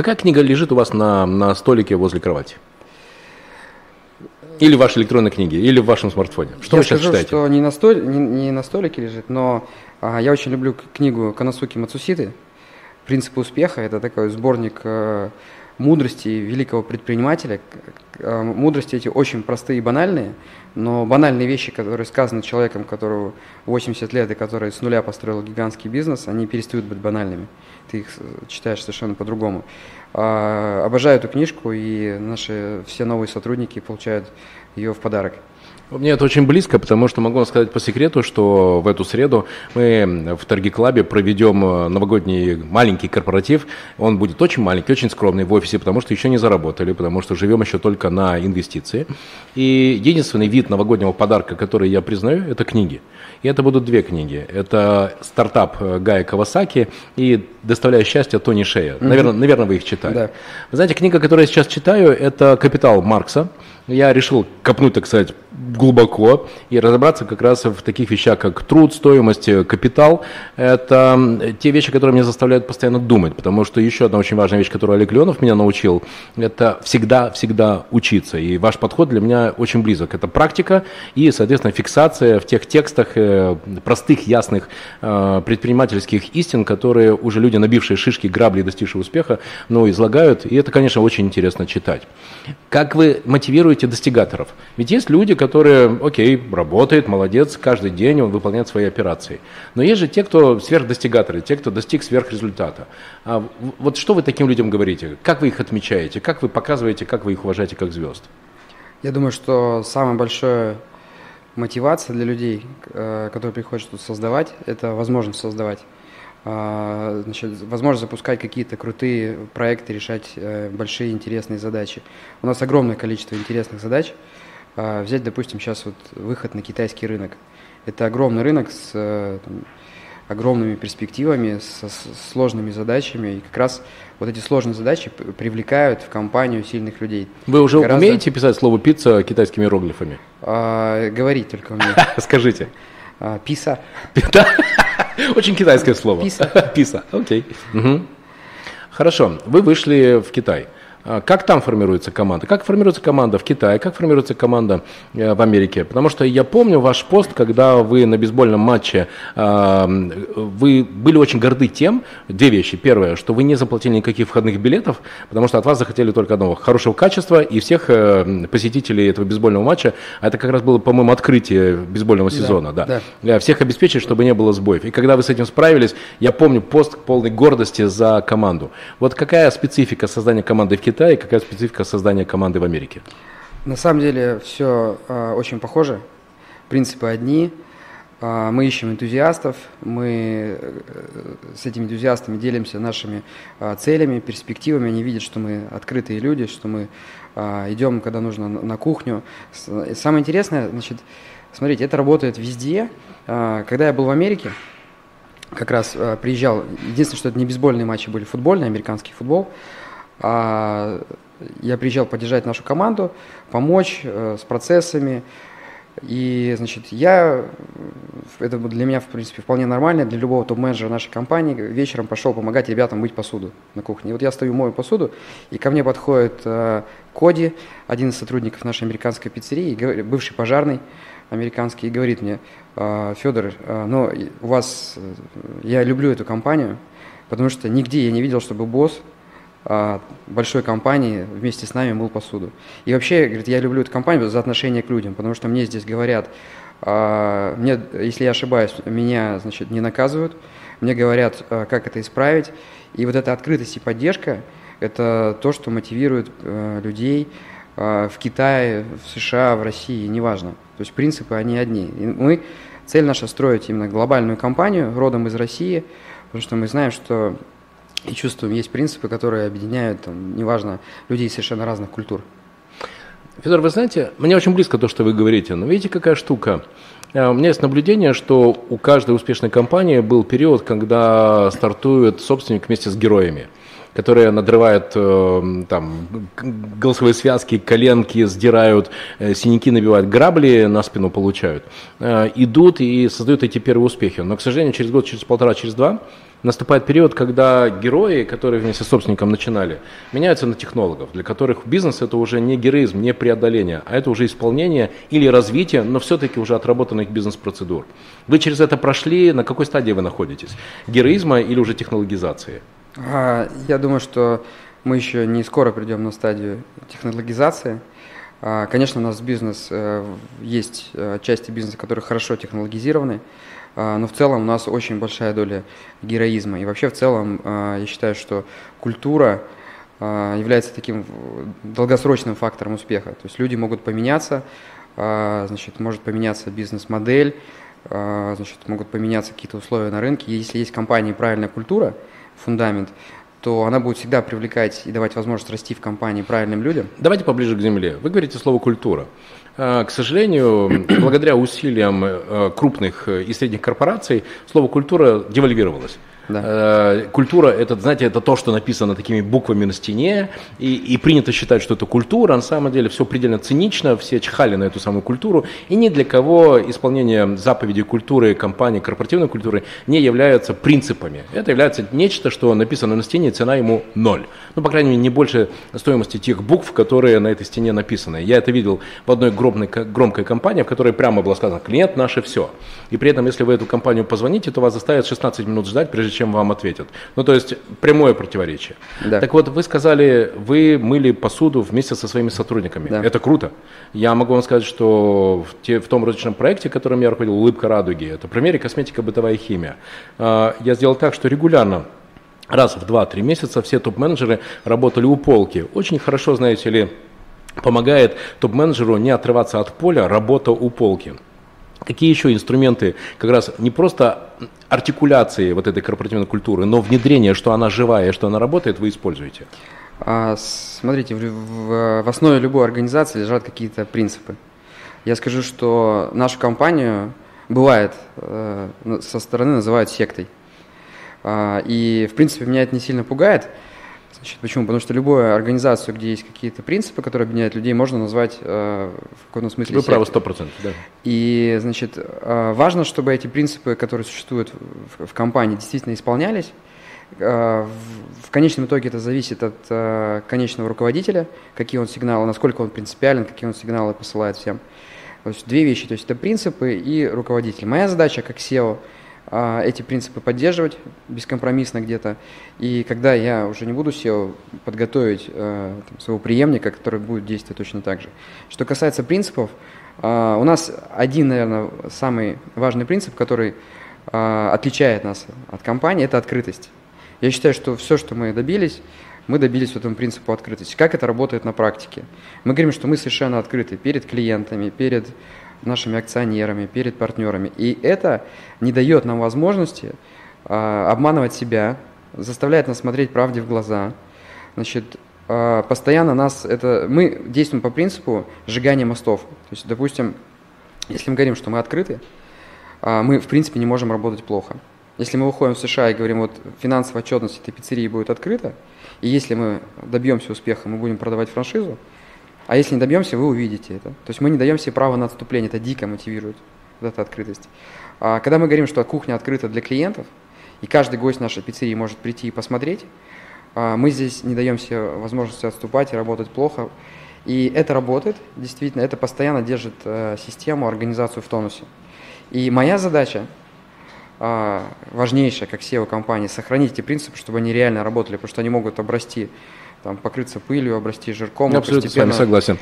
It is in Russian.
Какая книга лежит у вас на, на столике возле кровати? Или в вашей электронной книге, или в вашем смартфоне. Что я вы сейчас скажу, читаете? что не на, столь, не, не на столике лежит, но а, я очень люблю книгу Канасуки Мацуситы «Принципы успеха». Это такой сборник а, мудрости великого предпринимателя. А, мудрости эти очень простые и банальные, но банальные вещи, которые сказаны человеком, которому 80 лет и который с нуля построил гигантский бизнес, они перестают быть банальными. Ты их читаешь совершенно по-другому. А, обожаю эту книжку, и наши все новые сотрудники получают ее в подарок. Мне это очень близко, потому что могу вам сказать по секрету, что в эту среду мы в Торги Клабе проведем э, новогодний маленький корпоратив. Он будет очень маленький, очень скромный в офисе, потому что еще не заработали, потому что живем еще только на инвестиции. И единственный вид новогоднего подарка, который я признаю, это книги. И это будут две книги. Это стартап э, Гая Кавасаки и «Доставляя счастье» Тони Шея. Mm-hmm. Наверное, наверное, вы их читали. Да. Вы знаете, книга, которую я сейчас читаю, это «Капитал Маркса». Я решил копнуть, так сказать, глубоко и разобраться как раз в таких вещах, как труд, стоимость, капитал. Это те вещи, которые меня заставляют постоянно думать, потому что еще одна очень важная вещь, которую Олег Леонов меня научил, это всегда-всегда учиться. И ваш подход для меня очень близок. Это практика и, соответственно, фиксация в тех текстах э, простых, ясных э, предпринимательских истин, которые уже люди, набившие шишки, грабли, достигшие успеха, ну, излагают. И это, конечно, очень интересно читать. Как вы мотивируете достигаторов? Ведь есть люди, которые, окей, работает, молодец, каждый день он выполняет свои операции. Но есть же те, кто сверхдостигаторы, те, кто достиг сверхрезультата. А вот что вы таким людям говорите? Как вы их отмечаете? Как вы показываете, как вы их уважаете как звезд? Я думаю, что самая большая мотивация для людей, э, которые приходят что-то создавать, это возможность создавать. А, значит, возможность запускать какие-то крутые проекты, решать э, большие интересные задачи. У нас огромное количество интересных задач. А, взять, допустим, сейчас вот выход на китайский рынок. Это огромный рынок с э, там, огромными перспективами, со, сложными задачами. И как раз вот эти сложные задачи привлекают в компанию сильных людей. Вы уже Гораздо... умеете писать слово пицца китайскими иероглифами? А, говорить только умею. Скажите. А, писа. Очень китайское слово. Писа. Писа, окей. Хорошо, вы вышли в Китай. А как там формируется команда? Как формируется команда в Китае? Как формируется команда э, в Америке? Потому что я помню ваш пост, когда вы на бейсбольном матче, а, вы были очень горды тем, две вещи. Первое, что вы не заплатили никаких входных билетов, потому что от вас захотели только одного, хорошего качества и всех э, посетителей этого бейсбольного матча. А это как раз было, по-моему, открытие бейсбольного сезона. Да, да. да. Всех обеспечить, чтобы не было сбоев. И когда вы с этим справились, я помню пост полной гордости за команду. Вот какая специфика создания команды в Китае? Китае, какая специфика создания команды в Америке? На самом деле все э, очень похоже, принципы одни. Э, мы ищем энтузиастов, мы э, с этими энтузиастами делимся нашими э, целями, перспективами. Они видят, что мы открытые люди, что мы идем, когда нужно, на, кухню. Самое интересное, значит, смотрите, это работает везде. Когда я был в Америке, как раз приезжал, единственное, что это не бейсбольные матчи были, футбольный, американский футбол. А я приезжал поддержать нашу команду, помочь э, с процессами. И, значит, я, это для меня, в принципе, вполне нормально, для любого топ-менеджера нашей компании, вечером пошел помогать ребятам мыть посуду на кухне. И вот я стою, мою посуду, и ко мне подходит э, Коди, один из сотрудников нашей американской пиццерии, бывший пожарный американский, и говорит мне, э, Федор, э, ну, у вас, э, я люблю эту компанию, потому что нигде я не видел, чтобы босс большой компании вместе с нами мыл посуду. И вообще, говорит, я люблю эту компанию за отношение к людям, потому что мне здесь говорят, а, мне, если я ошибаюсь, меня, значит, не наказывают, мне говорят, а, как это исправить. И вот эта открытость и поддержка – это то, что мотивирует людей в Китае, в США, в России, неважно. То есть принципы, они одни. И мы, цель наша строить именно глобальную компанию, родом из России, потому что мы знаем, что и чувствуем, есть принципы, которые объединяют, там, неважно, людей совершенно разных культур. Федор, вы знаете, мне очень близко то, что вы говорите, но видите, какая штука? Э, у меня есть наблюдение, что у каждой успешной компании был период, когда стартует собственник вместе с героями. Которые надрывают э, там голосовые связки, коленки, сдирают, э, синяки набивают, грабли на спину получают, э, идут и создают эти первые успехи. Но, к сожалению, через год, через полтора, через два наступает период, когда герои, которые вместе с собственником начинали, меняются на технологов, для которых бизнес это уже не героизм, не преодоление, а это уже исполнение или развитие, но все-таки уже отработанных бизнес-процедур. Вы через это прошли, на какой стадии вы находитесь? Героизма или уже технологизации? А, я думаю, что мы еще не скоро придем на стадию технологизации. А, конечно, у нас бизнес, э, есть э, части бизнеса, которые хорошо технологизированы, а, но в целом у нас очень большая доля героизма. И вообще в целом я считаю, что культура является таким долгосрочным фактором успеха. То есть люди могут поменяться, значит, может поменяться бизнес-модель, значит, могут поменяться какие-то условия на рынке. Если есть компания правильная культура – фундамент, то она будет всегда привлекать и давать возможность расти в компании правильным людям. Давайте поближе к земле. Вы говорите слово «культура». А, к сожалению, благодаря усилиям э, крупных и средних корпораций слово «культура» девальвировалось. Да. Э, культура это, знаете, это то, что написано такими буквами на стене, и, и принято считать, что это культура. На самом деле все предельно цинично, все чхали на эту самую культуру, и ни для кого исполнение заповедей культуры, компании, корпоративной культуры не являются принципами. Это является нечто, что написано на стене, цена ему ноль. Ну, по крайней мере, не больше стоимости тех букв, которые на этой стене написаны. Я это видел в одной громкой, громкой компании, в которой прямо было сказано, клиент наше все. И при этом, если вы эту компанию позвоните, то вас заставят 16 минут ждать, прежде чем чем вам ответят. Ну, то есть прямое противоречие. Да. Так вот, вы сказали, вы мыли посуду вместе со своими сотрудниками. Да. Это круто. Я могу вам сказать, что в, те, в том розничном проекте, которым я руководил, «Улыбка радуги», это в примере косметика, бытовая химия. А, я сделал так, что регулярно раз в 2-3 месяца все топ-менеджеры работали у полки. Очень хорошо, знаете ли, помогает топ-менеджеру не отрываться от поля, работа у полки. Какие еще инструменты как раз не просто артикуляции вот этой корпоративной культуры, но внедрение, что она живая, что она работает, вы используете? А, смотрите, в, в, в основе любой организации лежат какие-то принципы. Я скажу, что нашу компанию бывает э, со стороны называют сектой. А, и, в принципе, меня это не сильно пугает, Значит, почему? Потому что любую организацию, где есть какие-то принципы, которые объединяют людей, можно назвать э, в каком-то смысле Вы правы, сто процентов, да. И, значит, э, важно, чтобы эти принципы, которые существуют в, в компании, действительно исполнялись. Э, в, в конечном итоге это зависит от э, конечного руководителя, какие он сигналы, насколько он принципиален, какие он сигналы посылает всем. То есть две вещи, то есть это принципы и руководитель. Моя задача как SEO – эти принципы поддерживать бескомпромиссно где-то. И когда я уже не буду SEO, подготовить э, там, своего преемника, который будет действовать точно так же. Что касается принципов, э, у нас один, наверное, самый важный принцип, который отличает нас от компании, это открытость. Я считаю, что все, что мы добились, мы добились этому принципу открытости. Как это работает на практике? Мы говорим, что мы совершенно открыты перед клиентами, перед нашими акционерами, перед партнерами. И это не дает нам возможности э, обманывать себя, заставляет нас смотреть правде в глаза. Значит, э, постоянно нас это... Мы действуем по принципу сжигания мостов. То есть, допустим, если мы говорим, что мы открыты, э, мы, в принципе, не можем работать плохо. Если мы выходим в США и говорим, вот финансовая отчетность этой пиццерии будет открыта, и если мы добьемся успеха, мы будем продавать франшизу, а если не добьемся, вы увидите это. То есть мы не даем себе права на отступление, это дико мотивирует, вот эта открытость. А когда мы говорим, что кухня открыта для клиентов, и каждый гость нашей пиццерии может прийти и посмотреть, а, мы здесь не даем себе возможности отступать и работать плохо. И это работает, действительно, это постоянно держит э, систему, организацию в тонусе. И моя задача, а, важнейшая, как SEO компании, сохранить эти принципы, чтобы они реально работали, потому что они могут обрасти там, покрыться пылью, обрасти жирком. Я абсолютно с вами согласен.